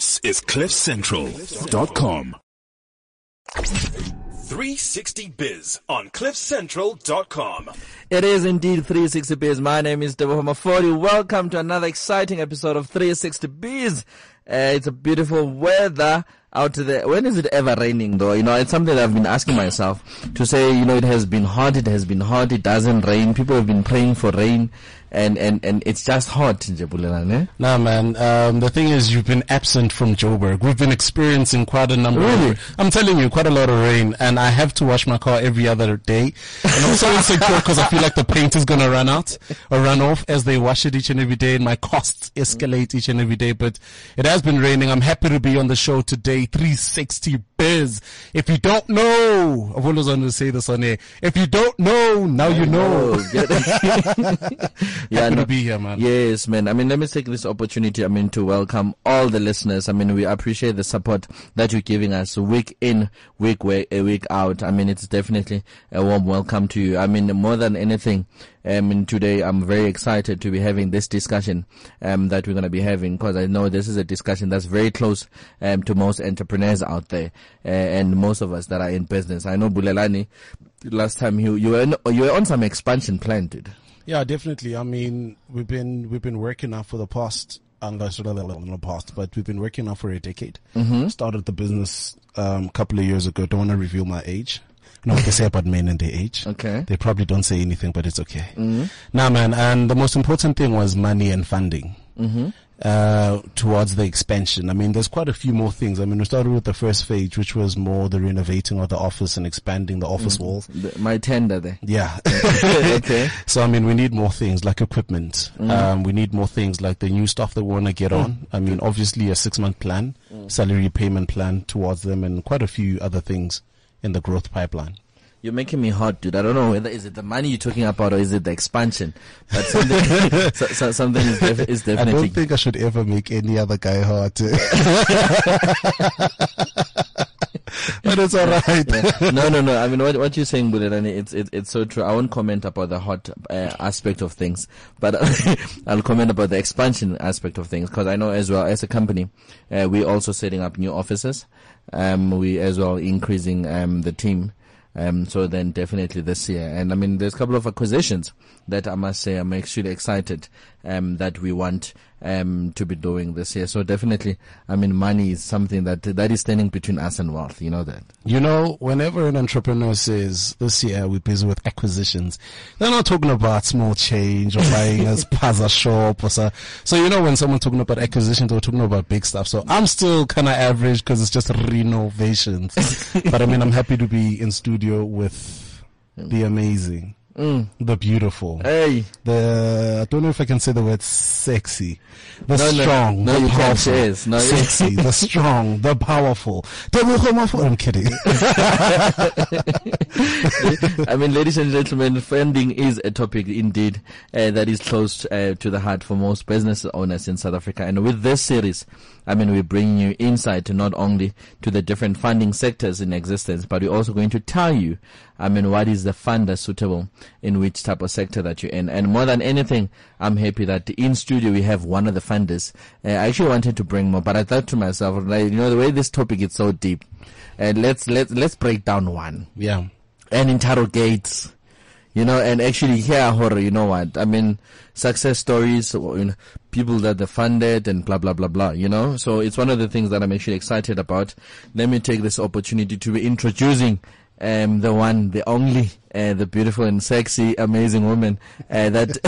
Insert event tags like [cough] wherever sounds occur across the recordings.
This is CliffCentral.com. 360 Biz on CliffCentral.com. It is indeed 360 Biz. My name is Devo Mafori. Welcome to another exciting episode of 360 Biz. Uh, it's a beautiful weather out there. When is it ever raining though? You know, it's something that I've been asking myself to say, you know, it has been hot, it has been hot, it doesn't rain. People have been praying for rain and, and, and it's just hot in Jabulana. Nah, man. Um, the thing is, you've been absent from Joburg. We've been experiencing quite a number. Really? Of, I'm telling you, quite a lot of rain, and I have to wash my car every other day. And I'm so insecure because I feel like the paint is gonna run out or run off as they wash it each and every day, and my costs escalate each and every day. But it has been raining. I'm happy to be on the show today. 360 Biz. If you don't know, I've always wanted to say this on air. If you don't know, now you know. [laughs] [laughs] yeah, Happy no- to be here, man. Yes, man. I mean, let me take this opportunity, I mean, to welcome all the listeners. I mean, we appreciate the support that you're giving us week in, week, week, a week out. I mean, it's definitely a warm welcome to you. I mean, more than anything, I mean, today I'm very excited to be having this discussion, um, that we're going to be having because I know this is a discussion that's very close, um, to most entrepreneurs out there, uh, and most of us that are in business. I know Bulelani, last time you, you were, on, you were on some expansion plan, dude. Yeah, definitely. I mean, we've been we've been working now for the past, unless not the past, but we've been working now for a decade. Mm-hmm. Started the business um, a couple of years ago. Don't want to reveal my age. You know what they say about men and their age. Okay. They probably don't say anything, but it's okay. Nah, man. And the most important thing was money and funding. Uh, towards the expansion. I mean, there's quite a few more things. I mean, we started with the first phase, which was more the renovating of the office and expanding the office walls. The, my tender there. Yeah. [laughs] okay. So I mean, we need more things like equipment. Um, we need more things like the new stuff that we want to get on. I mean, obviously a six month plan, salary payment plan towards them, and quite a few other things in the growth pipeline. You're making me hot, dude. I don't know whether is it the money you're talking about or is it the expansion. But something, [laughs] so, so, something is, def- is definitely. I don't think I should ever make any other guy hot. [laughs] but it's all right. [laughs] Yeah. No, no, no. I mean, what, what you're saying, Bulelani, it's, it's, it's so true. I won't comment about the hot uh, aspect of things, but I'll comment about the expansion aspect of things because I know as well as a company, uh, we're also setting up new offices. Um, we as well increasing, um, the team. Um, so then definitely this year. And I mean, there's a couple of acquisitions that I must say I'm actually excited, um, that we want, um, to be doing this year. So definitely, I mean, money is something that, that is standing between us and wealth. You know that. You know, whenever an entrepreneur says this year we're busy with acquisitions, they're not talking about small change or buying a [laughs] plaza shop or so. So you know, when someone's talking about acquisitions, they're talking about big stuff. So I'm still kind of average because it's just renovations. [laughs] but I mean, I'm happy to be in studio with the amazing, the beautiful, Hey. the I don't know if I can say the word sexy, the No, no. strong, No, the you can't, powerful, yes. No, sexy, [laughs] the strong, the powerful. I'm kidding. [laughs] I mean, ladies and gentlemen, funding is a topic indeed uh, that is close uh, to the heart for most business owners in South Africa. And with this series, I mean, we bring you insight not only to the different funding sectors in existence, but we're also going to tell you, I mean, what is the funder suitable in which type of sector that you're in. And more than anything, I'm happy that in studio we have one of the funders. Uh, I actually wanted to bring more, but I thought to myself, like, you know, the way this topic is so deep, uh, let's let's let's break down one Yeah. and interrogate, you know, and actually hear horror, you know what? I mean, success stories, you know, people that they funded and blah, blah, blah, blah, you know? So it's one of the things that I'm actually excited about. Let me take this opportunity to be introducing um, the one, the only, uh, the beautiful and sexy, amazing woman uh, that [laughs]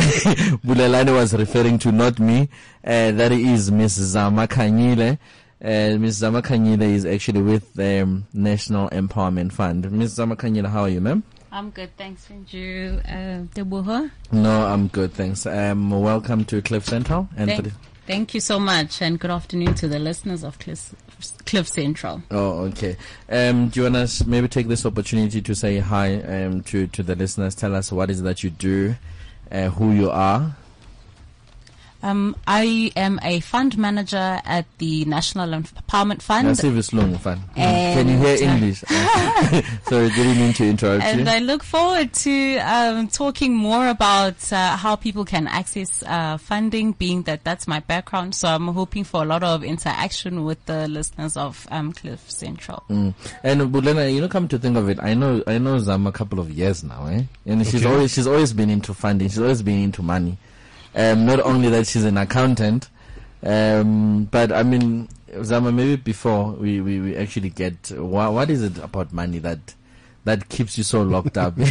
Bulelani was referring to, not me. Uh, that is Miss Zama Kanyile. Uh, Ms. Zama Kanyile is actually with the um, National Empowerment Fund. Ms. Zama Kanyile, how are you, ma'am? I'm good, thanks, Finju. Uh, Debuha. No, I'm good, thanks. Um, welcome to Cliff Central. And Thank, th- thank you so much, and good afternoon to the listeners of Cliff, Cliff Central. oh, okay. Um, do you want to maybe take this opportunity to say hi um, to to the listeners? Tell us what is that you do, uh, who you are. Um, I am a fund manager at the National Empowerment Fund. Nasiv is long fun. Can you hear English? [laughs] [laughs] Sorry, didn't mean to interrupt And you. And I look forward to um, talking more about uh, how people can access uh, funding, being that that's my background. So I'm hoping for a lot of interaction with the listeners of um, Cliff Central. Mm. And Bulena, you know, come to think of it, I know, I know Zam a couple of years now, eh? And she's always, she's always been into funding. She's always been into money. Um, not only that she's an accountant, um, but I mean, Zama, maybe before we, we, we actually get, what, what is it about money that, that keeps you so locked up [laughs] in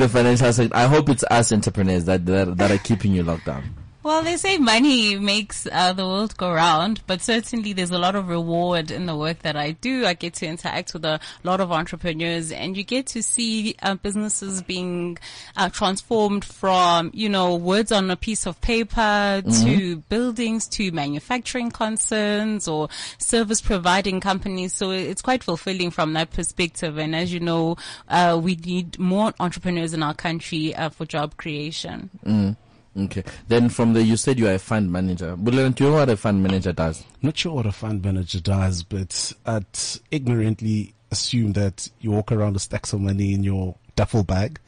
the financial sector? I hope it's us entrepreneurs that, that, that are keeping you locked up. Well, they say money makes uh, the world go round, but certainly there's a lot of reward in the work that I do. I get to interact with a lot of entrepreneurs and you get to see uh, businesses being uh, transformed from, you know, words on a piece of paper to buildings to manufacturing concerns or service providing companies. So it's quite fulfilling from that perspective. And as you know, uh, we need more entrepreneurs in our country uh, for job creation. Okay. Then from the, you said you are a fund manager. Bulena, do you know what a fund manager does? Not sure what a fund manager does, but I'd ignorantly assume that you walk around with stacks of money in your duffel bag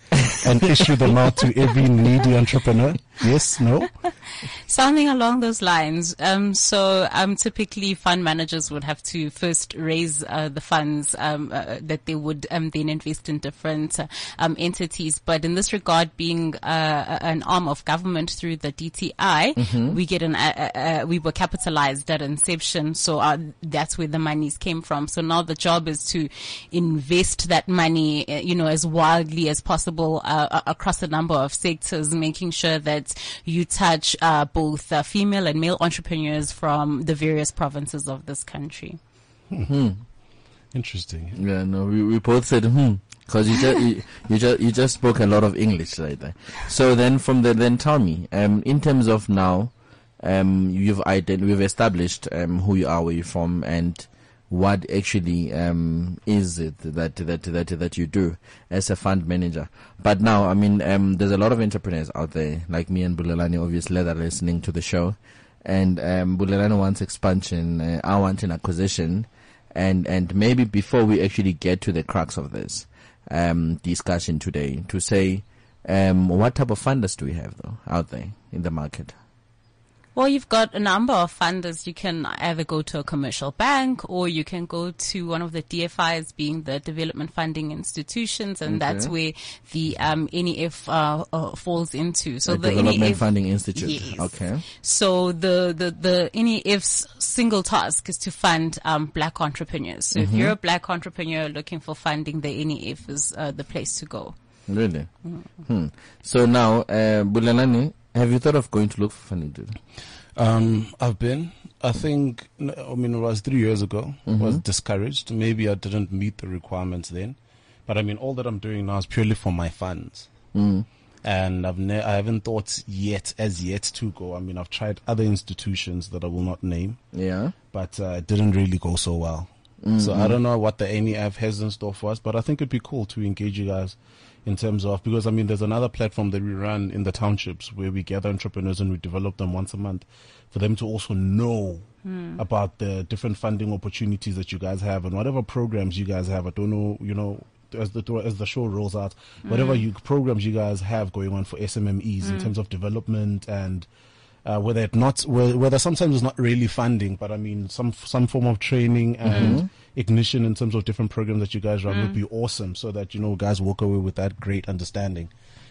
and [laughs] issue them out to every needy entrepreneur. Yes, no? [laughs] Something along those lines. Um, so um, typically, fund managers would have to first raise uh, the funds um, uh, that they would um, then invest in different uh, um, entities. But in this regard, being uh, an arm of government through the DTI, we get an uh, uh, we were capitalized at inception, so that's where the monies came from. So now the job is to invest that money, you know, as widely as possible across a number of sectors, making sure that you touch uh, both uh, female and male entrepreneurs from the various provinces of this country. Interesting. Yeah, no, we, we both said, hmm, cause you just, you, you just, you just spoke a lot of English right there. So then from the, then tell me, um, in terms of now, um, you've ident- we've established, um, who you are, where you're from, and what actually, um, is it that, that, that, that you do as a fund manager. But now, I mean, um, there's a lot of entrepreneurs out there, like me and Bulelani, obviously, that are listening to the show. And, um, Bulelani wants expansion, uh, I want an acquisition and and maybe before we actually get to the crux of this um, discussion today, to say um, what type of funders do we have though out there in the market? Well, you've got a number of funders. You can either go to a commercial bank or you can go to one of the DFIs, being the development funding institutions, and that's where the um, NEF uh, uh, falls into. So the the Development NEF Funding Institute. Yes. Okay. So the, the, the NEF's single task is to fund um, black entrepreneurs. So if you're a black entrepreneur looking for funding, the NEF is uh, the place to go. Really? Hmm. So now, uh, Bulelani, have you thought of going to look for funding? Dude? Um, I've been. I think. I mean, it was three years ago. I was discouraged. Maybe I didn't meet the requirements then. But I mean, all that I'm doing now is purely for my funds. And I've ne- I haven't thought yet, as yet, to go. I mean, I've tried other institutions that I will not name, Yeah. but uh, it didn't really go so well. So I don't know what the NEF has in store for us, but I think it'd be cool to engage you guys in terms of because I mean there's another platform that we run in the townships where we gather entrepreneurs and we develop them once a month for them to also know hmm. about the different funding opportunities that you guys have and whatever programs you guys have. I don't know, you know, as the as the show rolls out, whatever hmm. you programs you guys have going on for SMMEs in hmm. terms of development and uh, whether it not whe- whether sometimes it's not really funding, but I mean some some form of training and ignition in terms of different programs that you guys run would be awesome, so that you know guys walk away with that great understanding.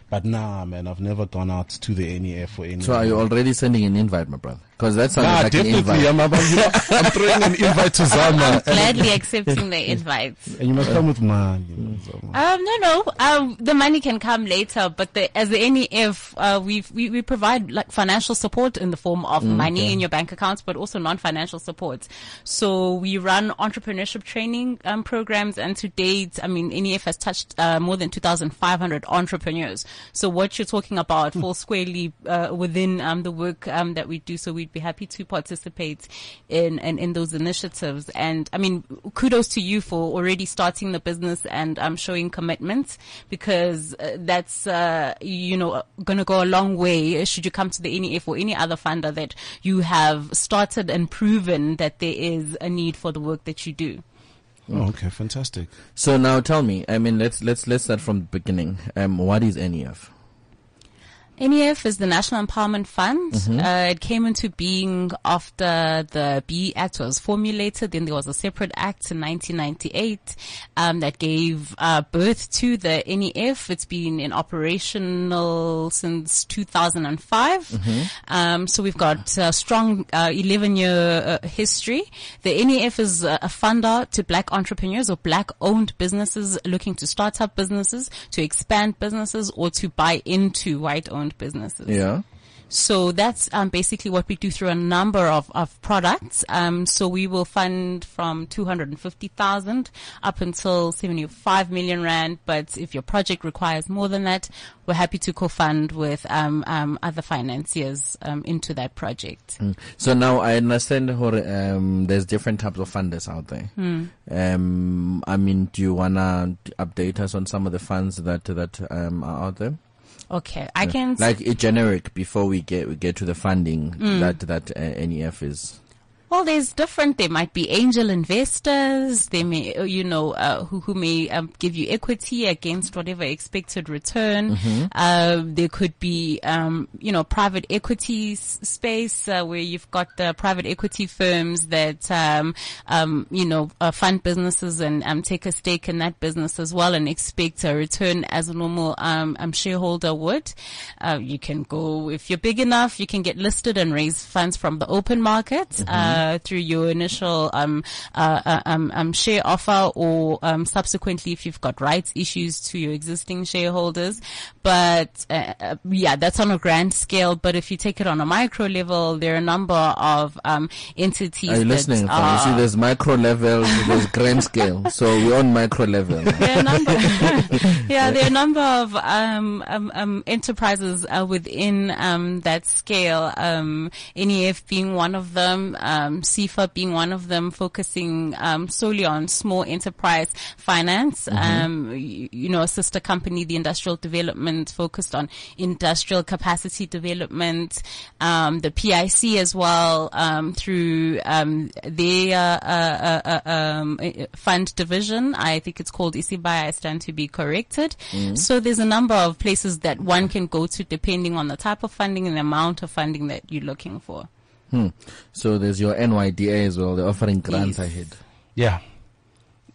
But nah, man, I've never gone out to the NEF for any. So are you already sending an invite, my brother? Because that sounds Nah, like an invite. I'm, I'm, you know, I'm throwing an invite to Zama, and, Gladly accepting the invites. and you must come with mine. You know, Um, no, no. Um, the money can come later, but the, as the NEF, uh, we we we provide like financial support in the form of money in your bank accounts, but also non-financial support. So we run entrepreneurship training um, programs, and to date, I mean, NEF has touched uh, more than 2,500 entrepreneurs. So what you're talking about falls squarely uh, within um, the work um, that we do. So we'd be happy to participate in, in in those initiatives. And I mean, kudos to you for already starting the business and um, showing commitment because uh, that's uh, you know going to go a long way. Should you come to the NEF or any other funder that you have started and proven that there is a need for the work that you do. Oh, okay, fantastic. So now tell me, I mean, let's let's let's start from the beginning. Um, what is NEF? NEF is the National Empowerment Fund. Mm-hmm. Uh, it came into being after the BE Act was formulated. Then there was a separate act in 1998 um, that gave uh, birth to the NEF. It's been in operational since 2005. Mm-hmm. Um, so we've got a strong uh, 11 year uh, history. The NEF is a a funder to black entrepreneurs or black owned businesses looking to start up businesses, to expand businesses, or to buy into white owned businesses. Yeah. So that's um, basically what we do through a number of, of products. Um, so we will fund from 250,000 up until 75 million rand. But if your project requires more than that, we're happy to co-fund with um, um, other financiers um, into that project. Mm. So now I understand how um, there's different types of funders out there. Um, I mean, do you wanna update us on some of the funds that that um, are out there? Okay, I can. Like a generic before we get we get to the funding that that uh, NEF is. Well, there's different. There might be angel investors. They may, uh, you know, uh, who, who may um, give you equity against whatever expected return. Uh, there could be, um, you know, private equity s- space uh, where you've got the private equity firms that, um, um, you know, uh, fund businesses and um, take a stake in that business as well and expect a return as a normal um, um, shareholder would. Uh, you can go if you're big enough. You can get listed and raise funds from the open market. Uh, through your initial um, uh, uh, um, um, share offer, or um, subsequently if you've got rights issues to your existing shareholders. But uh, uh, yeah, that's on a grand scale. But if you take it on a micro level, there are a number of um, entities. Are you listening? Fam? You see, there's micro level, there's grand scale. So we're on micro level. [laughs] there are a number, [laughs] yeah, there are a number of um, um, um, enterprises uh, within um, that scale. Um, NEF being one of them, um, SEFA being one of them, focusing um, solely on small enterprise finance. Um, you, you know, a sister company, the Industrial Development, focused on industrial capacity development. Um, the PIC as well um, through um, their uh, uh, uh, um, uh, fund division. I think it's called Isibaya. I stand to be corrected. So there's a number of places that one can go to depending on the type of funding and the amount of funding that you're looking for. Hmm. So there's your NYDA as well. They're offering grants Yes. ahead. Yeah.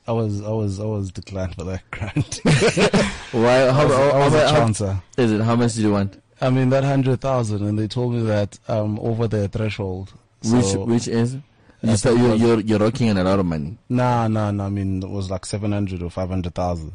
I was, I was, I was declined for that grant. [laughs] Why? I How, was, how, I was how- a chancer. is it? How much do you want? I mean, that hundred thousand, and they told me that um over their threshold. Which So, which is? You start, you're, you're you're rocking in a lot of money. Nah, nah, nah. I mean, it was like seven hundred or five hundred thousand.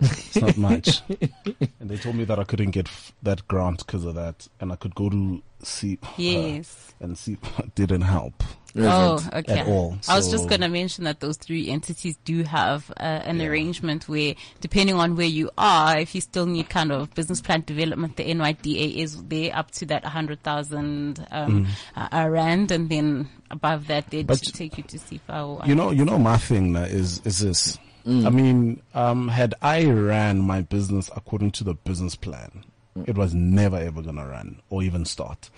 It's not [laughs] much. and they told me that I couldn't get f- that grant because of that, and I could go to SEEP. Yes. and SEEP didn't help Oh, okay. at all. I was just going to mention that those three entities do have uh, an arrangement where, depending on where you are, if you still need kind of business plan development, the NYDA is there up to that 100,000 um, uh, uh, rand, and then above that, they Mm. Just take you to SEFA. Or You know, you know, my thing is is this. I mean, um, had I ran my business according to the business plan, it was never ever gonna run or even start.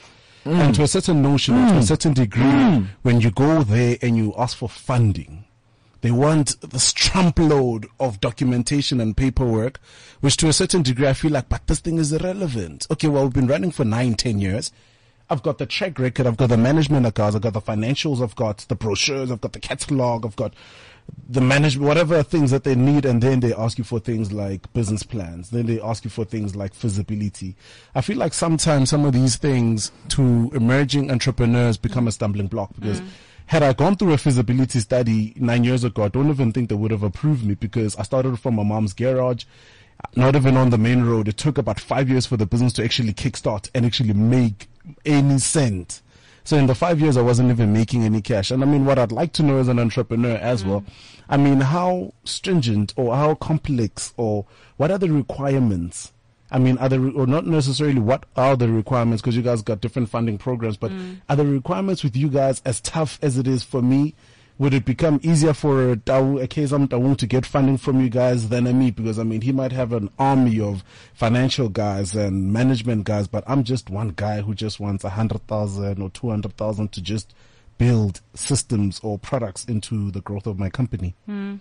Mm. And to a certain notion, or to a mm. certain degree, mm. when you go there and you ask for funding, they want this trump load of documentation and paperwork, which to a certain degree I feel like, but this thing is irrelevant. Okay, well, we've been running for nine, ten years. I've got the track record, I've got the management accounts, I've got the financials, I've got the brochures, I've got the catalog, I've got the management, whatever things that they need, and then they ask you for things like business plans. Then they ask you for things like feasibility. I feel like sometimes some of these things to emerging entrepreneurs become a stumbling block because mm. had I gone through a feasibility study nine years ago, I don't even think they would have approved me because I started from my mom's garage not even on the main road. It took about five years for the business to actually kickstart and actually make any cent. So in the five years, I wasn't even making any cash. And I mean, what I'd like to know as an entrepreneur as mm. well, I mean, how stringent or how complex or what are the requirements? I mean, are there, or not necessarily what are the requirements because you guys got different funding programs, but mm. are the requirements with you guys as tough as it is for me? Would it become easier for Kezam Tawung to get funding from you guys than a me? Because I mean, he might have an army of financial guys and management guys, but I'm just one guy who just wants a hundred thousand or two hundred thousand to just build systems or products into the growth of my company. Hmm.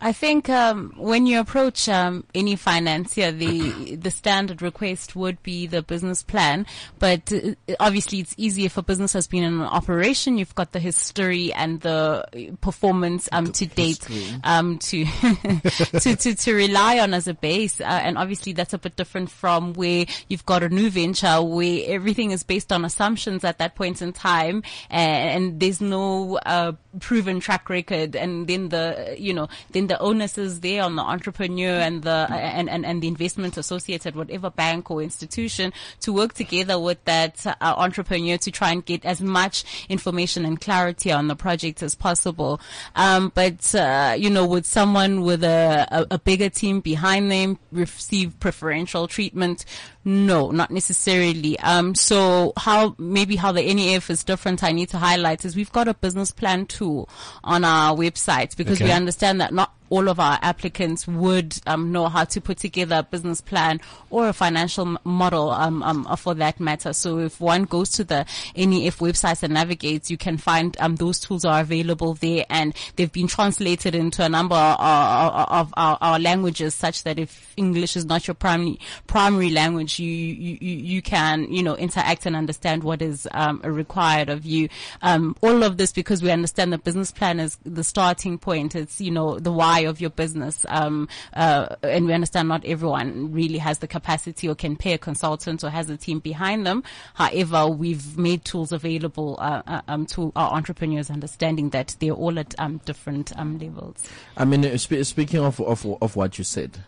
I think um, when you approach um, any financier, the the standard request would be the business plan. But uh, obviously, it's easier if a business has been in operation. You've got the history and the performance um, to date um, to, [laughs] to to to rely on as a base. Uh, and obviously, that's a bit different from where you've got a new venture where everything is based on assumptions at that point in time, and, and there's no uh, proven track record. And then the you know then the onus is there on the entrepreneur and the and, and, and the investment associated, whatever bank or institution, to work together with that uh, entrepreneur to try and get as much information and clarity on the project as possible. Um, but uh, you know, would someone with a, a, a bigger team behind them receive preferential treatment? No, not necessarily. Um, so how, maybe how the NEF is different, I need to highlight is we've got a business plan tool on our website because we understand that not all of our applicants would um, know how to put together a business plan or a financial model um, um, for that matter. So if one goes to the NEF website and navigates, you can find um, those tools are available there and they've been translated into a number of, of our, our languages such that if English is not your primary primary language, you you, you you can you know interact and understand what is um, required of you. Um, all of this because we understand the business plan is the starting point. It's you know the why of your business, um, uh, and we understand not everyone really has the capacity or can pay a consultant or has a team behind them. However, we've made tools available uh, uh, um, to our entrepreneurs, understanding that they're all at um, different um, levels. I mean, uh, spe- speaking of, of of what you said,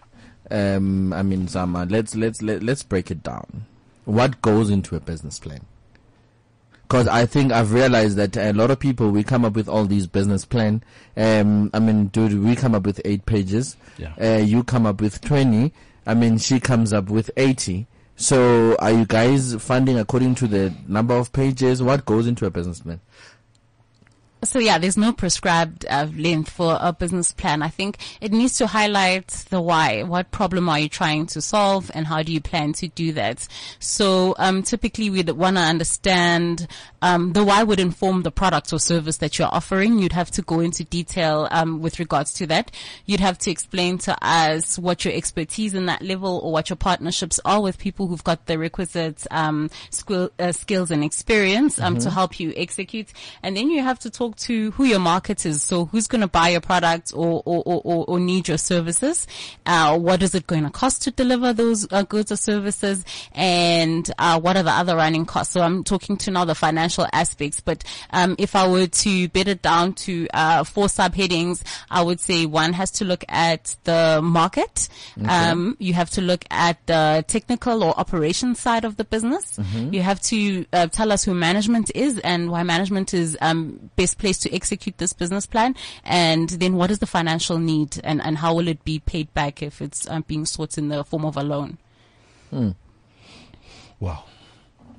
um, I mean, Zama, let's let's let, let's break it down. What goes into a business plan? Because I think I've realized that a lot of people we come up with all these business plan. Um, I mean, dude, we come up with eight pages. Yeah. Uh, you come up with twenty. I mean, she comes up with eighty. So, are you guys funding according to the number of pages? What goes into a business plan? So yeah, there's no prescribed uh, length for a business plan. I think it needs to highlight the why. What problem are you trying to solve, and how do you plan to do that? So um, typically, we'd want to understand um, the why would inform the product or service that you're offering. You'd have to go into detail um, with regards to that. You'd have to explain to us what your expertise in that level or what your partnerships are with people who've got the requisite um, skill, uh, skills and experience um, to help you execute. And then you have to talk to who your market is. So who's going to buy your product or, or, or, or, need your services? Uh, what is it going to cost to deliver those uh, goods or services? And uh, what are the other running costs? So I'm talking to now the financial aspects. But um, if I were to bed it down to uh, four subheadings, I would say one has to look at the market. Um, you have to look at the technical or operations side of the business. You have to uh, tell us who management is and why management is um, best placed to execute this business plan. And then what is the financial need and, and how will it be paid back if it's um, being sought in the form of a loan? Hmm. Wow.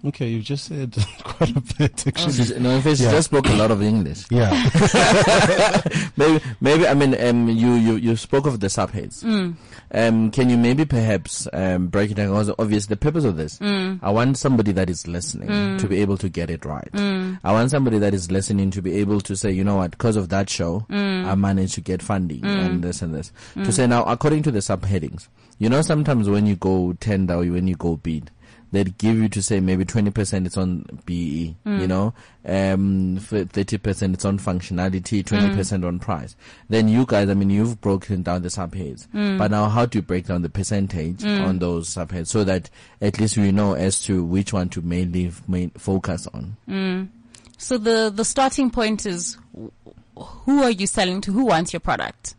Okay, you've just said [laughs] quite a bit actually. She's, no, in fact, she Yeah. just spoke a lot of English. Yeah. [laughs] maybe, maybe I mean, um, you you you spoke of the subheads. Mm. Um, can you maybe perhaps um break it down? Because obviously, the purpose of this, mm. I want somebody that is listening mm. to be able to get it right. I want somebody that is listening to be able to say, you know what, because of that show, I managed to get funding and this and this. To say now, according to the subheadings, you know, sometimes when you go tender or when you go bid. They'd give you to say maybe 20% it's on BE, you mm. know, um, 30% it's on functionality, mm. 20% on price. Then you guys, I mean, you've broken down the subheads. Mm. But now how do you break down the percentage on those subheads so that at least we know as to which one to mainly main focus on? So the, the starting point is who are you selling to? Who wants your product?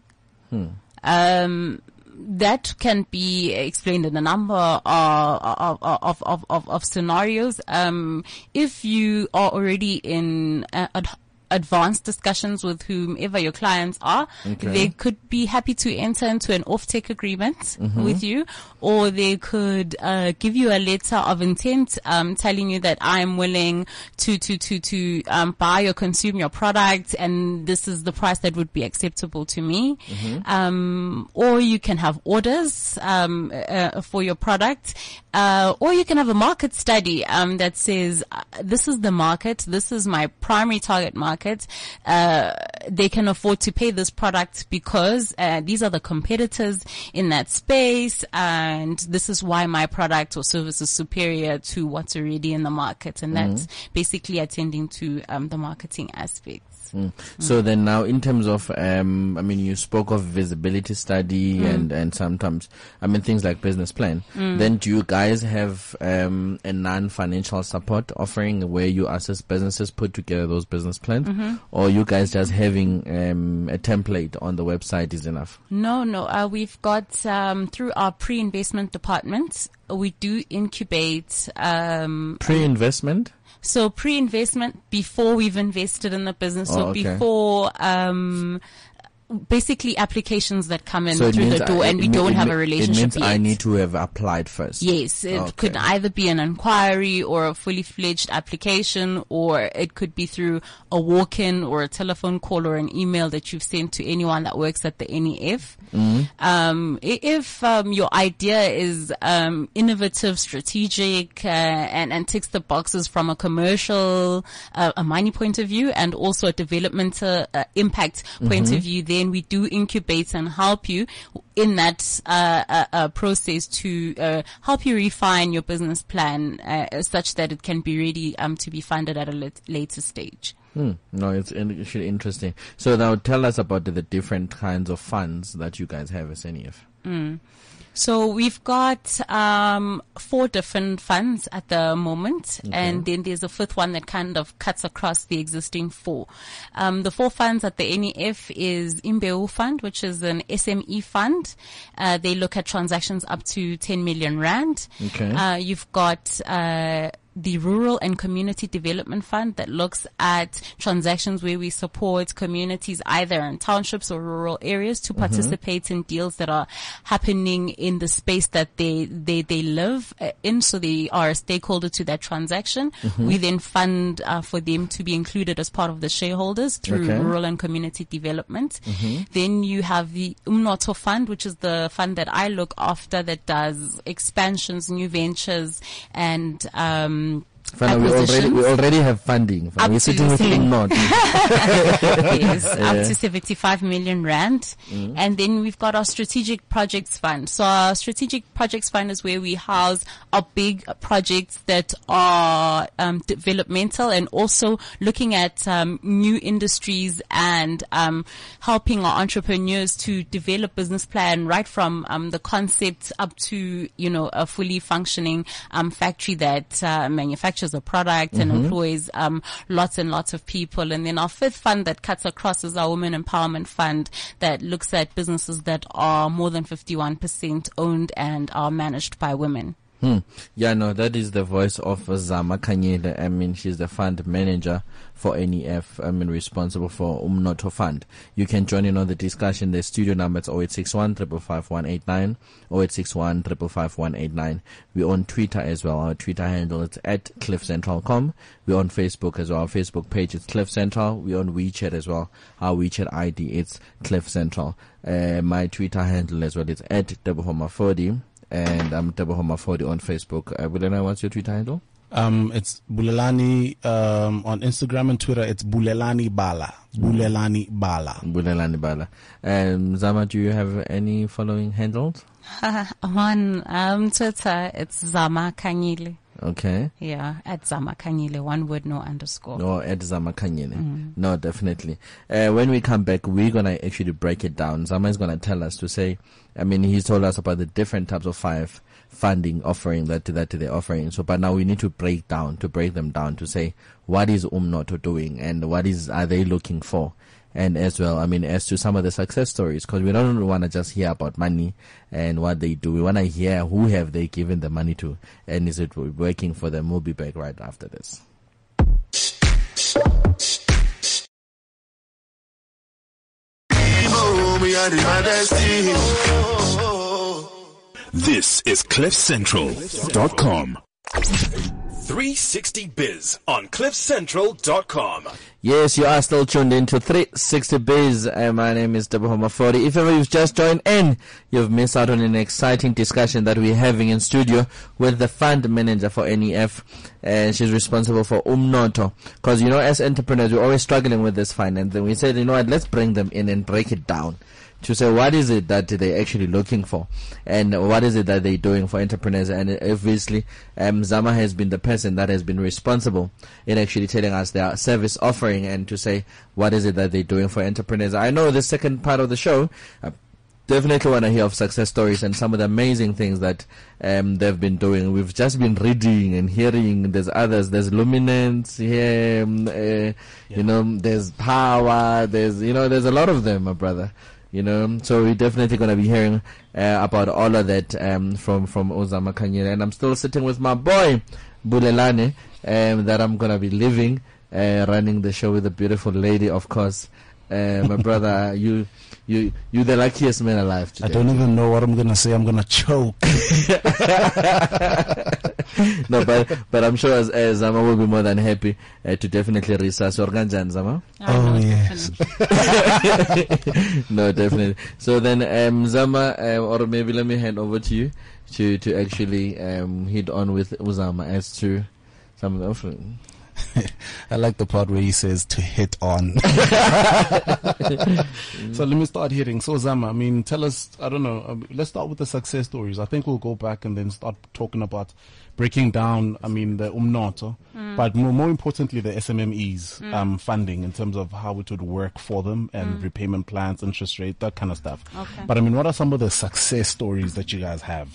Hmm. Um, that can be explained in a number of, of, of, of, of, of scenarios. Um, if you are already in a advanced discussions with whomever your clients are. Okay. They could be happy to enter into an off-take agreement Mm-hmm. with you, or they could uh, give you a letter of intent um, telling you that I am willing to to to to um, buy or consume your product, and this is the price that would be acceptable to me. Mm-hmm. Um, or you can have orders um, uh, for your product, uh, or you can have a market study um, that says uh, this is the market, this is my primary target market. Uh, they can afford to pay this product because uh, these are the competitors in that space, and this is why my product or service is superior to what's already in the market, and that's basically attending to um, the marketing aspects. So then now in terms of, um, I mean, you spoke of feasibility study and, and sometimes, I mean, things like business plan. Then do you guys have, um, a non-financial support offering where you assist businesses put together those business plans? Or you guys just having, um, a template on the website is enough? No, no. Uh, we've got um, through our pre-investment department, we do incubate. Um, Pre-investment? So pre-investment before we've invested in the business, Oh, so okay. before. Um, Basically, applications that come in So through the door, I- and we it don't have a relationship It means yet. I need to have applied first. Yes, it Okay. could either be an inquiry or a fully fledged application, or it could be through a walk-in or a telephone call or an email that you've sent to anyone that works at the NEF. Um, if um, your idea is um, innovative, strategic, uh, and, and ticks the boxes from a commercial, uh, a money point of view, and also a developmental uh, impact point of view, then we do incubate and help you in that uh, uh, uh, process to uh, help you refine your business plan uh, such that it can be ready um, to be funded at a lat- later stage. Hmm. No, it's actually interesting. So now tell us about the, the different kinds of funds that you guys have as NEF. So we've got um, four different funds at the moment, and then there's a fifth one that kind of cuts across the existing four. Um, the four funds at the NEF is Imbewu Fund, which is an SME fund. Uh, they look at transactions up to 10 million rand. Okay. Uh, you've got uh, the Rural and Community Development Fund that looks at transactions where we support communities either in townships or rural areas to participate in deals that are happening in the space that they they they live uh, in, so they are a stakeholder to that transaction. We then fund uh, for them to be included as part of the shareholders through Okay. rural and community development. Then you have the Umnotho Fund, which is the fund that I look after that does expansions, new ventures, and um, ähm, Fana, we already we already have funding. Up We're sitting with not. [laughs] yes, up to 75 million rand. And then we've got our strategic projects fund. So our strategic projects fund is where we house our big projects that are um, developmental and also looking at um, new industries and um, helping our entrepreneurs to develop business plan right from um, the concept up to you know a fully functioning um, factory that uh, manufactures a product and employs um, lots and lots of people. And then our fifth fund that cuts across is our Women Empowerment Fund that looks at businesses that are more than 51% owned and are managed by women. Hmm. Yeah, no, that is the voice of Zama Kanyile. I mean, she's the fund manager for NEF. I mean, responsible for Umnotho Fund. You can join in on the discussion. The studio number is 0861 555 0861 555 We're on Twitter as well. Our Twitter handle is at cliffcentral.com. We're on Facebook as well. Our Facebook page is Cliff Central. We're on WeChat as well. Our WeChat ID is Cliff Central. Uh, my Twitter handle as well is at Debohoma40 and I'm Homer 40 on Facebook. Uh, Bulena, what's your Twitter handle? Um, it's Bulelani um, on Instagram and Twitter. It's Bulelani Bala. Bulelani Bala. Bulelani Bala. Um, Zama, do you have any following handles? [laughs] On um, Twitter, it's Zama Kanyile. Okay. Yeah, at Zama Kanyile, one word, no underscore. Or at Zama Kanyene. No, definitely. Uh, when we come back, we're gonna actually break it down. Zama is gonna tell us to say, I mean, he's told us about the different types of five funding offering that, that they're offering. So, but now we need to break down, to break them down to say, what is Umnotho doing and what is, are they looking for? and as well, I mean, as to some of the success stories, because we don't want to just hear about money and what they do. We want to hear who have they given the money to, and is it working for them? We'll be back right after this. This is CliffCentral.com. 360biz on CliffCentral.com. Yes, you are still tuned in to 360 Biz. Uh, my name is Homer 40. If ever you've just joined in, you've missed out on an exciting discussion that we're having in studio with the fund manager for NEF. And she's responsible for Umnotho. Cause, you know, as entrepreneurs, we're always struggling with this finance. And we said, you know what, let's bring them in and break it down to say what is it that they're actually looking for and what is it that they're doing for entrepreneurs and obviously um, Zama has been the person that has been responsible in actually telling us their service offering and to say what is it that they're doing for entrepreneurs. I know the second part of the show uh, definitely want to hear of success stories and some of the amazing things that um, they've been doing. We've just been reading and hearing. There's others. There's luminance here. Um, uh, yeah. You know, there's power. There's you know, there's a lot of them, my brother you know. So we're definitely going to be hearing uh, about all of that um, from from Uzama Kanyile. And I'm still sitting with my boy Bulelani um, that I'm going to be living, uh, running the show with a beautiful lady, of course. Uh, my [laughs] brother, you, you, you the luckiest man alive today. I don't even know what I'm gonna say. I'm gonna choke. [laughs] [laughs] no, but but I'm sure as, as Zama will be more than happy uh, to definitely research organ Zama. Oh, yes. [laughs] no, definitely. So then, um, Zama, um, or maybe let me hand over to you to to actually um, hit on with Uzama as to some of the offering. [laughs] I like the part where he says to hit on. [laughs] [laughs] so let me start hitting. So Zama, I mean, tell us, I don't know, um, let's start with the success stories. I think we'll go back and then start talking about breaking down, I mean, the umnotho, mm. but more, more importantly, the SMMEs mm. um, funding in terms of how it would work for them and mm. repayment plans, interest rate, that kind of stuff. Okay. But I mean, what are some of the success stories that you guys have?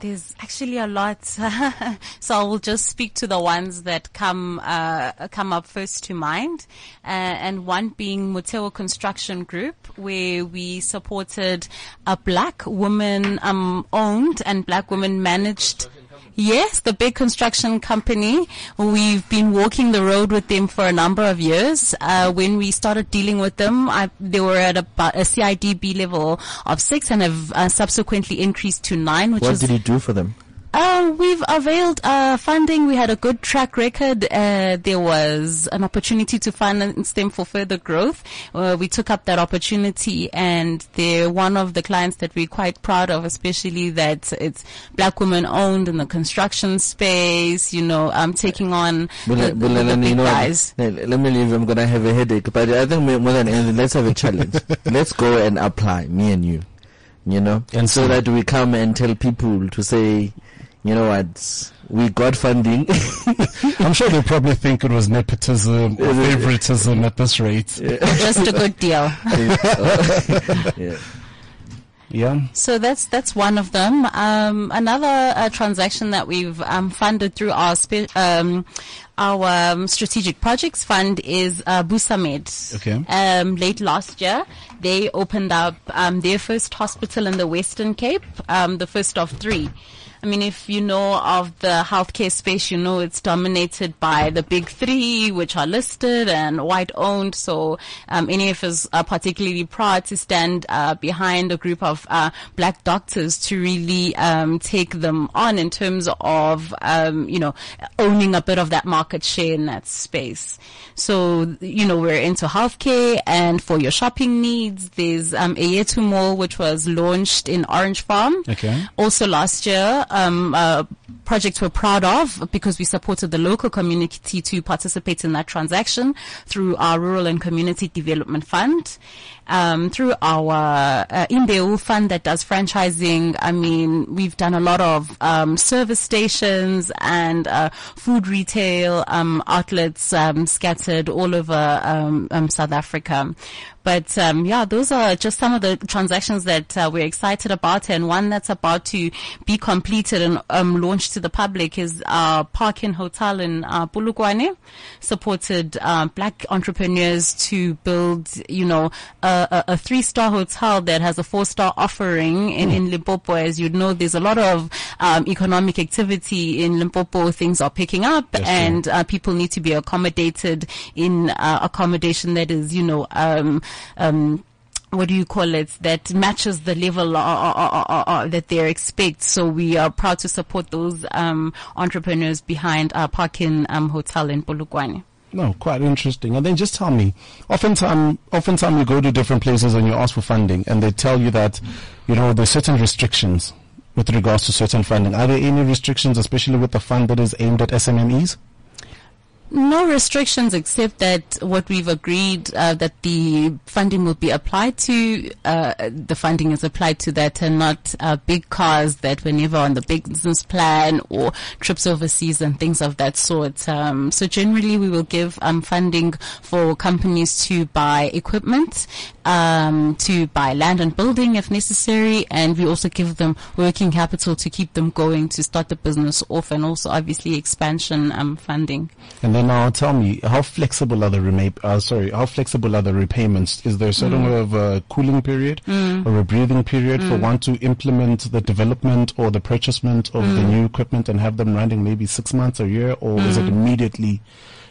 There's actually a lot, [laughs] so I will just speak to the ones that come uh, come up first to mind, uh, and one being Motheo Construction Group, where we supported a black woman um, owned and black woman managed Yes, the big construction company. We've been walking the road with them for a number of years. Uh, when we started dealing with them, I, they were at about a CIDB level of six and have uh, subsequently increased to nine. Which what is did you do for them? Uh, we've availed uh, funding. We had a good track record. Uh, there was an opportunity to finance them for further growth. Uh, we took up that opportunity, and they're one of the clients that we're quite proud of, especially that it's black women owned in the construction space. You know, I'm um, taking on the, the, the, the big guys. Let, let me leave. I'm gonna have a headache, but I think more than anything, let's have a challenge. [laughs] let's go and apply, me and you. You know, and so, so that we come and tell people to say you know what, we got funding. [laughs] I'm sure they probably think it was nepotism or favoritism at this rate. Yeah. [laughs] Just a good deal. [laughs] yeah. Yeah. So that's that's one of them. Um, another uh, transaction that we've um, funded through our spe- um, our um, strategic projects fund is uh, Busamed. Okay. Um, late last year, they opened up um, their first hospital in the Western Cape, um, the first of three. I mean, if you know of the healthcare space, you know it's dominated by the big three, which are listed and white owned. So um, NEF is uh, particularly proud to stand uh, behind a group of uh, black doctors to really um, take them on in terms of um, you know owning a bit of that market share in that space. So you know we're into healthcare, and for your shopping needs, there's um, Ayethu Mall, which was launched in Orange Farm. Okay. Also last year um, uh, project we're proud of because we supported the local community to participate in that transaction through our Rural and Community Development Fund um, through our uh, Imbewu fund that does franchising. I mean, we've done a lot of um, service stations and uh, food retail um, outlets um, scattered all over um, um, South Africa. But yeah, those are just some of the transactions that uh, we're excited about, and one that's about to be completed and launched to the public is our Park Inn Hotel in uh, Polokwane, supported uh, black entrepreneurs to build, you know, a a, a three-star hotel that has a four-star offering in, mm. in Limpopo. As you know, there's a lot of um, economic activity in Limpopo. Things are picking up, That's and uh, people need to be accommodated in uh, accommodation that is, you know, um, um, what do you call it that matches the level uh, uh, uh, uh, uh, that they expect. So we are proud to support those um, entrepreneurs behind our Park Inn um, Hotel in Polokwane. No, quite interesting. And then just tell me, oftentimes, oftentimes you go to different places and you ask for funding and they tell you that, you know, there's certain restrictions with regards to certain funding. Are there any restrictions, especially with the fund that is aimed at SMMEs? No restrictions except that what we've agreed uh, that the funding will be applied to, uh, the funding is applied to that and not uh, big cars that were never on the business plan or trips overseas and things of that sort. Um, so generally we will give um, funding for companies to buy equipment, um, to buy land and building if necessary, and we also give them working capital to keep them going to start the business off and also obviously expansion um, funding. And then now tell me, how flexible are the rema- uh, sorry, how flexible are the repayments? Is there sort Mm. of a cooling period or a breathing period for one to implement the development or the purchasement of Mm. the new equipment and have them running maybe six months a year, or is it Mm. immediately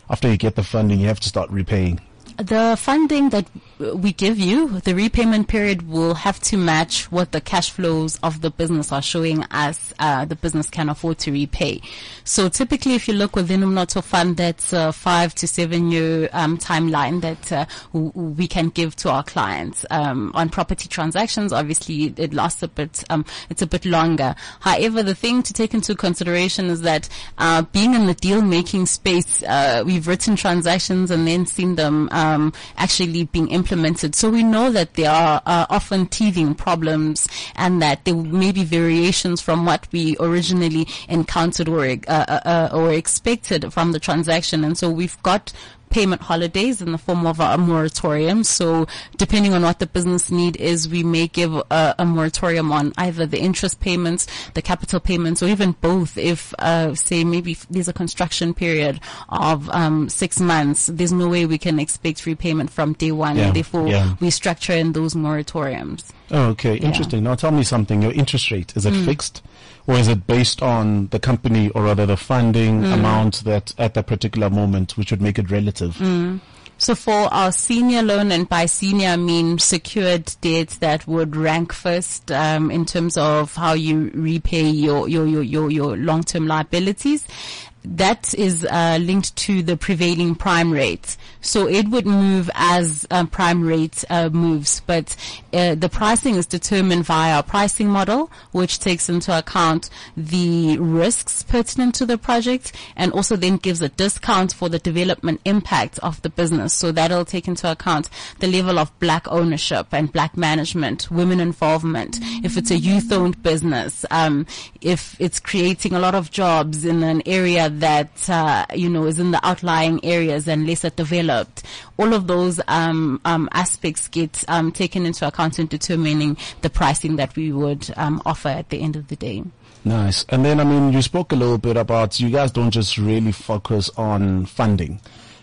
after you get the funding you have to start repaying? The funding that we give you, the repayment period will have to match what the cash flows of the business are showing us uh, the business can afford to repay. So typically if you look within Umnotho Fund, that's a five to seven year um, timeline that uh, w- we can give to our clients. Um, on property transactions, obviously it lasts a bit, um, it's a bit longer. However, the thing to take into consideration is that uh, being in the deal making space, uh, we've written transactions and then seen them um, actually being implemented. So we know that there are uh, often teething problems and that there may be variations from what we originally encountered or uh, uh, uh, or expected from the transaction. And so we've got payment holidays in the form of a moratorium. So depending on what the business need is, we may give a, a moratorium on either the interest payments, the capital payments, or even both. If, uh, say, maybe there's a construction period of um, six months, there's no way we can expect repayment from day one. Yeah, Therefore, yeah. we structure in those moratoriums. Oh, okay, interesting. Now tell me something. Your interest rate, is it Mm. fixed? Or is it based on the company or rather the funding Mm. amount that at that particular moment, which would make it relative? Mm. So for our senior loan, and by senior I mean secured debt that would rank first um, in terms of how you repay your your your your, your long term liabilities. That is uh, linked to the prevailing prime rate. So it would move as uh, prime rate uh, moves, but uh, the pricing is determined via our pricing model, which takes into account the risks pertinent to the project and also then gives a discount for the development impact of the business. So that'll take into account the level of black ownership and black management, women involvement, if it's a youth owned business, um, if it's creating a lot of jobs in an area that, uh, you know, is in the outlying areas and lesser developed. All of those, um, um, aspects get, um, taken into account in determining the pricing that we would, um, offer at the end of the day. Nice. And then, I mean, you spoke a little bit about you guys don't just really focus on funding,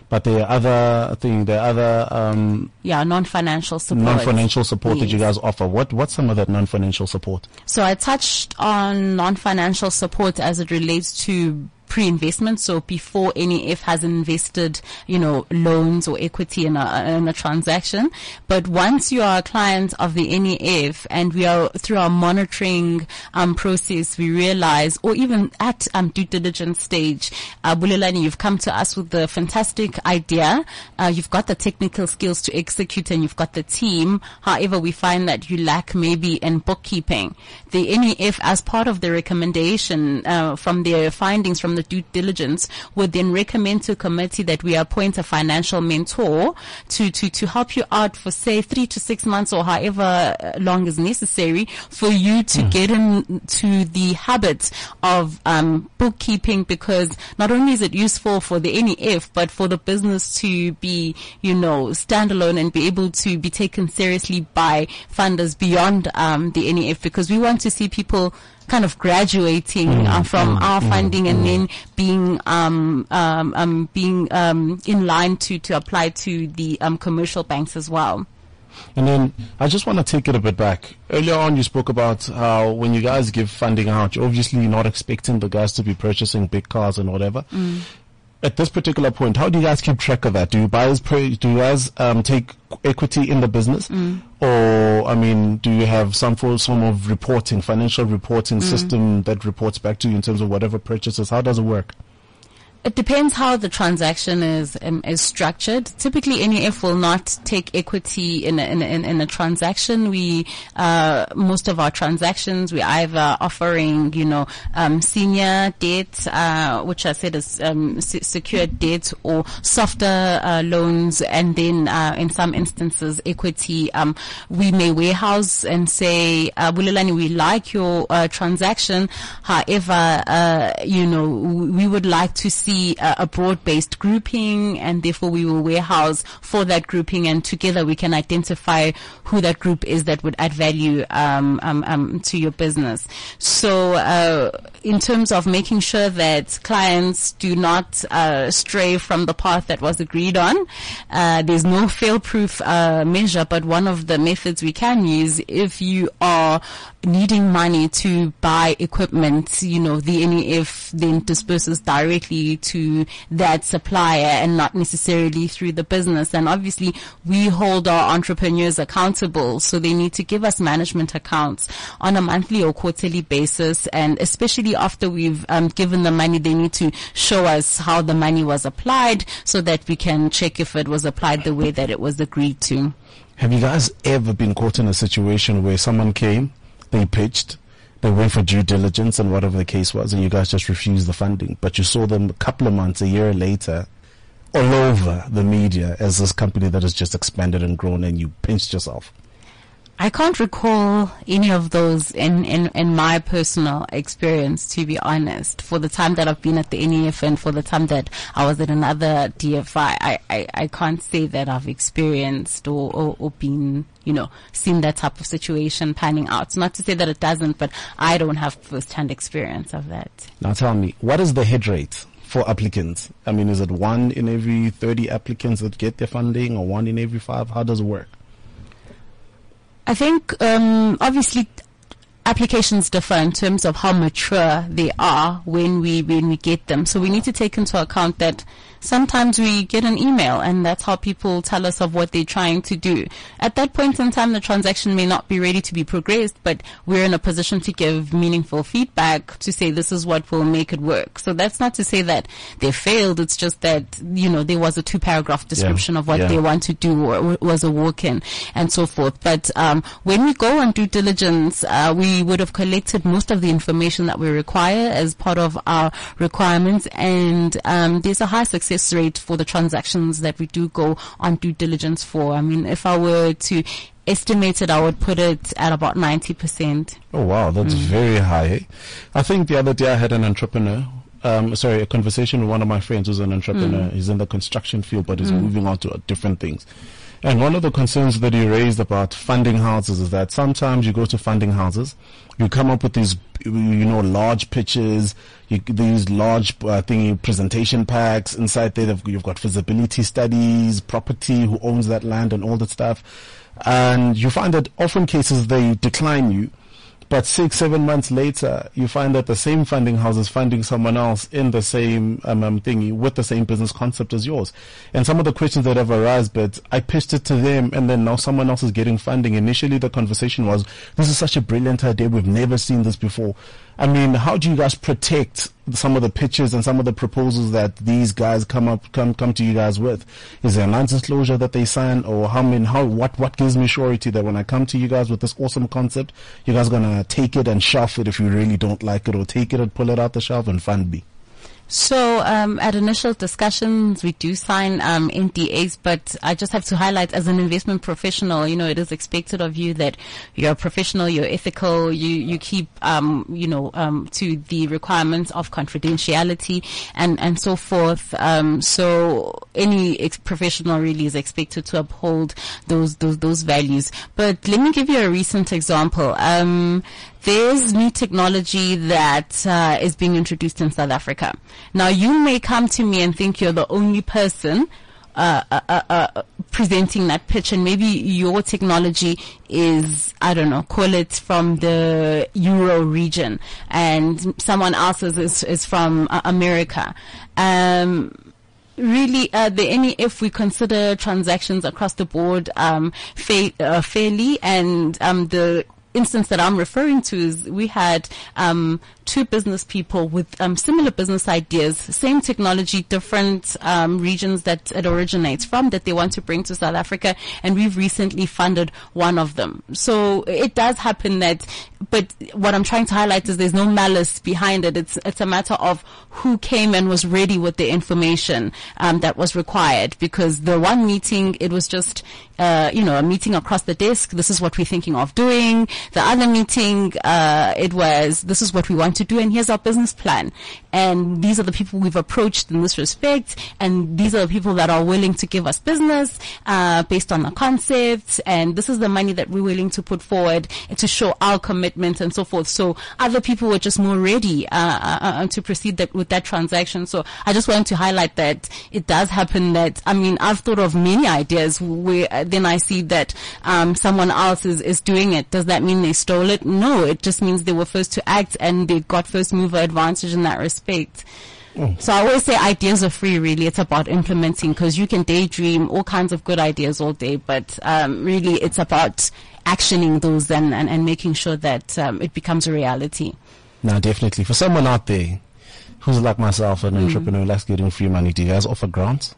but there are other thing, there are other um, Yeah, non-financial support. non-financial support that you guys offer. What what's some of that non-financial support? So I touched on non-financial support as it relates to pre-investment. So before NEF has invested, you know, loans or equity in a, in a transaction. But once you are a client of the NEF and we are through our monitoring um, process, we realize, or even at um, due diligence stage, uh, Bulelani, you've come to us with the fantastic idea. Uh, you've got the technical skills to execute and you've got the team. However, we find that you lack maybe in bookkeeping. The NEF, as part of the recommendation uh, from their findings from the due diligence, would then recommend to a committee that we appoint a financial mentor to, to, to help you out for say three to six months or however long is necessary for you to get into the habit of um, bookkeeping because not only is it useful for the NEF but for the business to be, you know, standalone and be able to be taken seriously by funders beyond um, the NEF because we want to see people kind of graduating uh, from our funding and then being um, um, um, being um, in line to to apply to the um, commercial banks as well. And then I just want to take it a bit back. Earlier on, you spoke about how when you guys give funding out, obviously you're obviously not expecting the guys to be purchasing big cars and whatever. At this particular point, how do you guys keep track of that? Do you guys pray, do you guys um, take equity in the business, Mm. or I mean, do you have some for some of reporting, financial reporting Mm. system that reports back to you in terms of whatever purchases? How does it work? It depends how the transaction is um, is structured. Typically, NEF will not take equity in a, in a, in- a transaction. We uh, most of our transactions we either offering you know um, senior debt, uh, which I said is um, se- secured debt, or softer uh, loans, and then uh, in some instances equity. Um, we may warehouse and say, uh, Bulelani, we like your uh, transaction. However, uh, you know, we would like to see a, a broad-based grouping and therefore we will warehouse for that grouping and together we can identify who that group is that would add value um, um, um, to your business. So uh, in terms of making sure that clients do not uh, stray from the path that was agreed on, uh, there's no fail-proof uh, measure, but one of the methods we can use if you are needing money to buy equipment, you know, the NEF then disperses directly to that supplier and not necessarily through the business. And obviously we hold our entrepreneurs accountable. So they need to give us management accounts on a monthly or quarterly basis. And especially after we've um, given the money, they need to show us how the money was applied so that we can check if it was applied the way that it was agreed to. Have you guys ever been caught in a situation where someone came, they pitched, they went for due diligence and whatever the case was, and you guys just refused the funding, but you saw them a couple of months, a year later, all over the media as this company that has just expanded and grown, and you pinched yourself? I can't recall any of those in, in, in my personal experience, to be honest. For the time that I've been at the NEF and for the time that I was at another DFI, I, I, I can't say that I've experienced or, or, or been, you know, seen that type of situation panning out. Not to say that it doesn't, but I don't have first-hand experience of that. Now tell me, what is the hit rate for applicants? I mean, is it one in every 30 applicants that get their funding or one in every five? How does it work? I think um, obviously applications differ in terms of how mature they are when we when we get them. So we need to take into account that sometimes we get an email and that's how people tell us of what they're trying to do. At that point in time the transaction may not be ready to be progressed, but we're in a position to give meaningful feedback to say this is what will make it work. So that's not to say that they failed, it's just that, you know, there was a two paragraph description of what yeah. they want to do or was a walk-in and so forth. But um, when we go on due diligence, uh, we would have collected most of the information that we require as part of our requirements, and um, there's a high success rate for the transactions that we do go on due diligence for. I mean, if I were to estimate it, I would put it at about 90%. Oh wow, that's mm. very high. I think the other day I had an entrepreneur. Um, sorry, a conversation with one of my friends who's an entrepreneur. Mm. He's in the construction field, but he's mm. moving on to different things. And one of the concerns that he raised about funding houses is that sometimes you go to funding houses, you come up with these, you know, large pitches, you, these large uh, thingy presentation packs. Inside there, you've got feasibility studies, property, who owns that land, and all that stuff. And you find that often cases they decline you. But six, seven months later, you find that the same funding house is funding someone else in the same um, um, thingy with the same business concept as yours. And some of the questions that have arisen, but I pitched it to them and then now someone else is getting funding. Initially the conversation was, this is such a brilliant idea. We've never seen this before. I mean, how do you guys protect some of the pitches and some of the proposals that these guys come up, come, come to you guys with? Is there a non-disclosure that they sign or how, I mean, how, what, what gives me surety that when I come to you guys with this awesome concept, you guys gonna take it and shelf it if you really don't like it or take it and pull it out the shelf and fund me? So um, at initial discussions, we do sign um, NDAs, but I just have to highlight as an investment professional, you know, it is expected of you that you're a professional, you're ethical, you you keep, um, you know, um, to the requirements of confidentiality and and so forth. Um, so any ex- professional really is expected to uphold those those those values. But let me give you a recent example. There's new technology that uh, is being introduced in South Africa. Now, you may come to me and think you're the only person uh, uh, uh, uh, presenting that pitch, and maybe your technology is, I don't know, call it from the Euro region, and someone else's is, is from uh, America. Um, really uh, the any if we consider transactions across the board um, fa- uh, fairly and um, the instance that I'm referring to is we had um, two business people with um, similar business ideas, same technology, different um, regions that it originates from that they want to bring to South Africa, and we've recently funded one of them. So it does happen that, but what I'm trying to highlight is there's no malice behind it. It's it's a matter of who came and was ready with the information um, that was required. Because the one meeting, it was just uh, you know a meeting across the desk. This is what we're thinking of doing. The other meeting, uh, it was this is what we want to do, and here's our business plan. And these are the people we've approached in this respect, and these are the people that are willing to give us business uh, based on the concepts, and this is the money that we're willing to put forward to show our commitment and so forth. So other people were just more ready uh, uh, uh to proceed that, with that transaction. So I just wanted to highlight that it does happen. That I mean, I've thought of many ideas where uh, then I see that um, someone else is is doing it. Does that mean they stole it? No, it just means they were first to act and they got first mover advantage in that respect. Mm. So I always say ideas are free. Really, it's about implementing because you can daydream all kinds of good ideas all day, but um, really, it's about actioning those and, and, and making sure that um, it becomes a reality. No, definitely. For someone out there who's like myself, an mm. entrepreneur, likes getting free money, do you guys offer grants?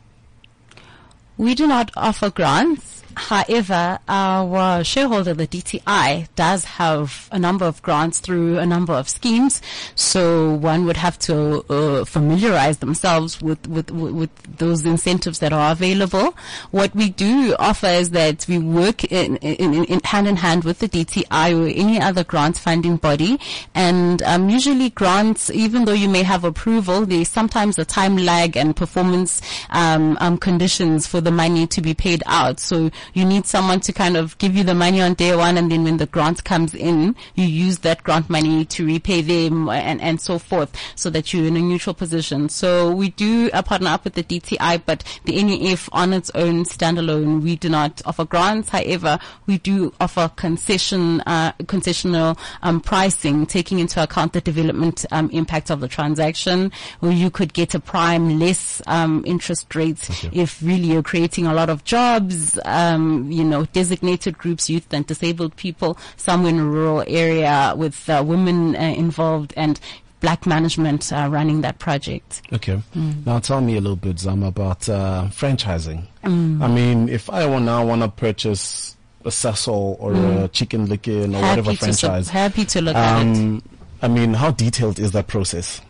We do not offer grants. However, our shareholder, the DTI, does have a number of grants through a number of schemes. So one would have to uh, familiarize themselves with, with, with those incentives that are available. What we do offer is that we work in, in, in hand in hand with the DTI or any other grant funding body. And um, usually grants, even though you may have approval, there's sometimes a time lag and performance um, um, conditions for the money to be paid out. So you need someone to kind of give you the money on day one and then when the grant comes in, you use that grant money to repay them and, and so forth so that you're in a neutral position. So we do uh, partner up with the DTI, but the NEF on its own standalone, we do not offer grants. However, we do offer concession, uh, concessional um, pricing, taking into account the development um, impact of the transaction, where you could get a prime less um, interest rates okay. if really you're creating a lot of jobs. Um, um, you know, designated groups, youth and disabled people, somewhere in a rural area with uh, women uh, involved and black management uh, running that project. Okay. Mm. Now tell me a little bit, Zam, about uh, franchising. Mm. I mean, if I now want to purchase a Sasol or mm. a Chicken Licken or happy whatever franchise. Happy to look um, at it. I mean, how detailed is that process?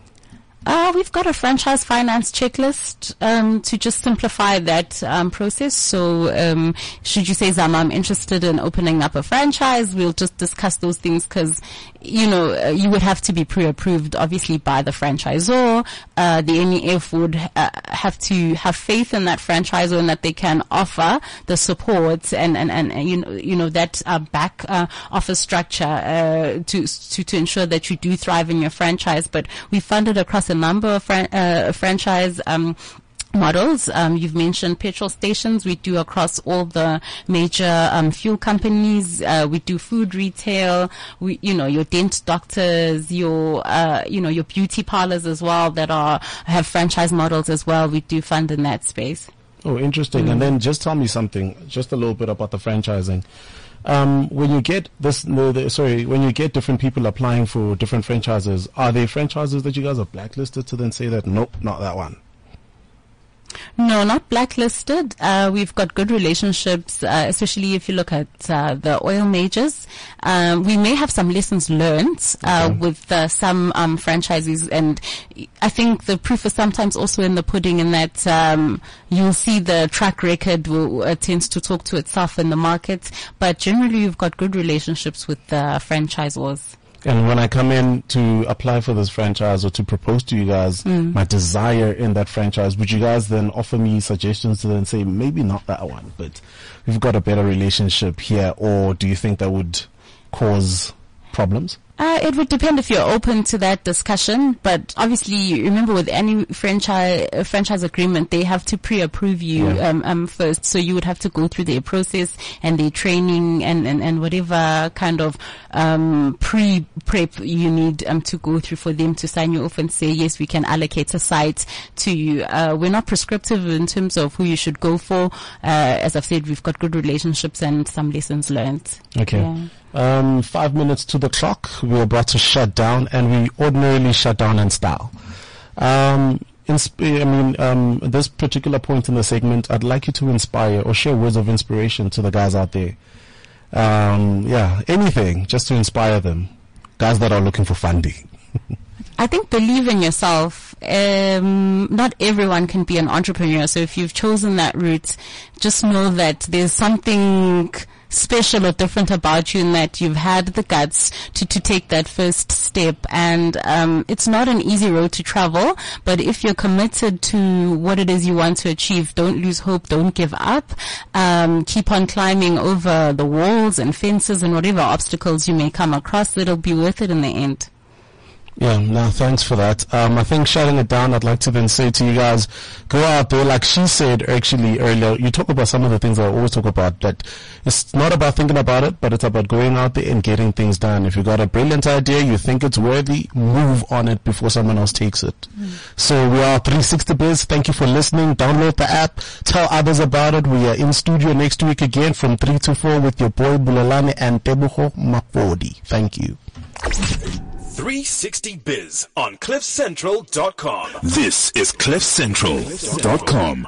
Uh, we've got a franchise finance checklist um, to just simplify that um, process. So, um, should you say, Zama, I'm interested in opening up a franchise, we'll just discuss those things because, you know, uh, you would have to be pre-approved, obviously, by the franchisor. Uh, the NEF would uh, have to have faith in that franchisor and that they can offer the support and, and, and you know, you know that uh, back uh, office structure to, to to ensure that you do thrive in your franchise. But we funded across a number of fran- uh, franchise um, models. Um, you've mentioned petrol stations. We do across all the major um, fuel companies. Uh, we do food retail. We, you know, your dent doctors, your, uh, you know, your beauty parlors as well that are have franchise models as well. We do fund in that space. Oh, interesting. Mm. And then just tell me something, just a little bit about the franchising. Um, when you get this, no, the, sorry, when you get different people applying for different franchises, are there franchises that you guys are blacklisted to then say that nope, not that one? No, not blacklisted. Uh, we've got good relationships, uh, especially if you look at uh, the oil majors. Um, we may have some lessons learned uh, okay. with uh, some um, franchises, and I think the proof is sometimes also in the pudding. In that um, you'll see the track record will, uh, tends to talk to itself in the market, but generally you've got good relationships with the franchisors. And when I come in to apply for this franchise or to propose to you guys mm. my desire in that franchise, would you guys then offer me suggestions to then say maybe not that one, but we've got a better relationship here, or do you think that would cause problems? Uh, it would depend if you're open to that discussion, but obviously, remember with any franchise uh, franchise agreement, they have to pre-approve you Yeah. um, um, first. So you would have to go through their process and their training and, and, and whatever kind of um, pre prep you need um, to go through for them to sign you off and say yes, we can allocate a site to you. Uh, we're not prescriptive in terms of who you should go for. Uh, as I've said, we've got good relationships and some lessons learned. Okay. Yeah. Um, five minutes to the clock. We're about to shut down, and we ordinarily shut down in style. Um, insp- I mean, um, this particular point in the segment, I'd like you to inspire or share words of inspiration to the guys out there. Um, yeah, anything just to inspire them. Guys that are looking for funding. [laughs] I think believe in yourself. Um, not everyone can be an entrepreneur. So if you've chosen that route, just know that there's something special or different about you in that you've had the guts to, to take that first step. And, um, it's not an easy road to travel, but if you're committed to what it is you want to achieve, don't lose hope, don't give up. Um, keep on climbing over the walls and fences and whatever obstacles you may come across. It'll be worth it in the end. Yeah, no, thanks for that. Um, I think shutting it down, I'd like to then say to you guys, go out there, like she said actually earlier, you talk about some of the things I always talk about, that it's not about thinking about it, but it's about going out there and getting things done. If you got a brilliant idea, you think it's worthy, move on it before someone else takes it. So we are 360 Biz. Thank you for listening. Download the app. Tell others about it. We are in studio next week again from 3 to 4 with your boy Bulelani and Tebuho Mafodi. Thank you. 360 Biz on CliffCentral.com. This is CliffCentral.com.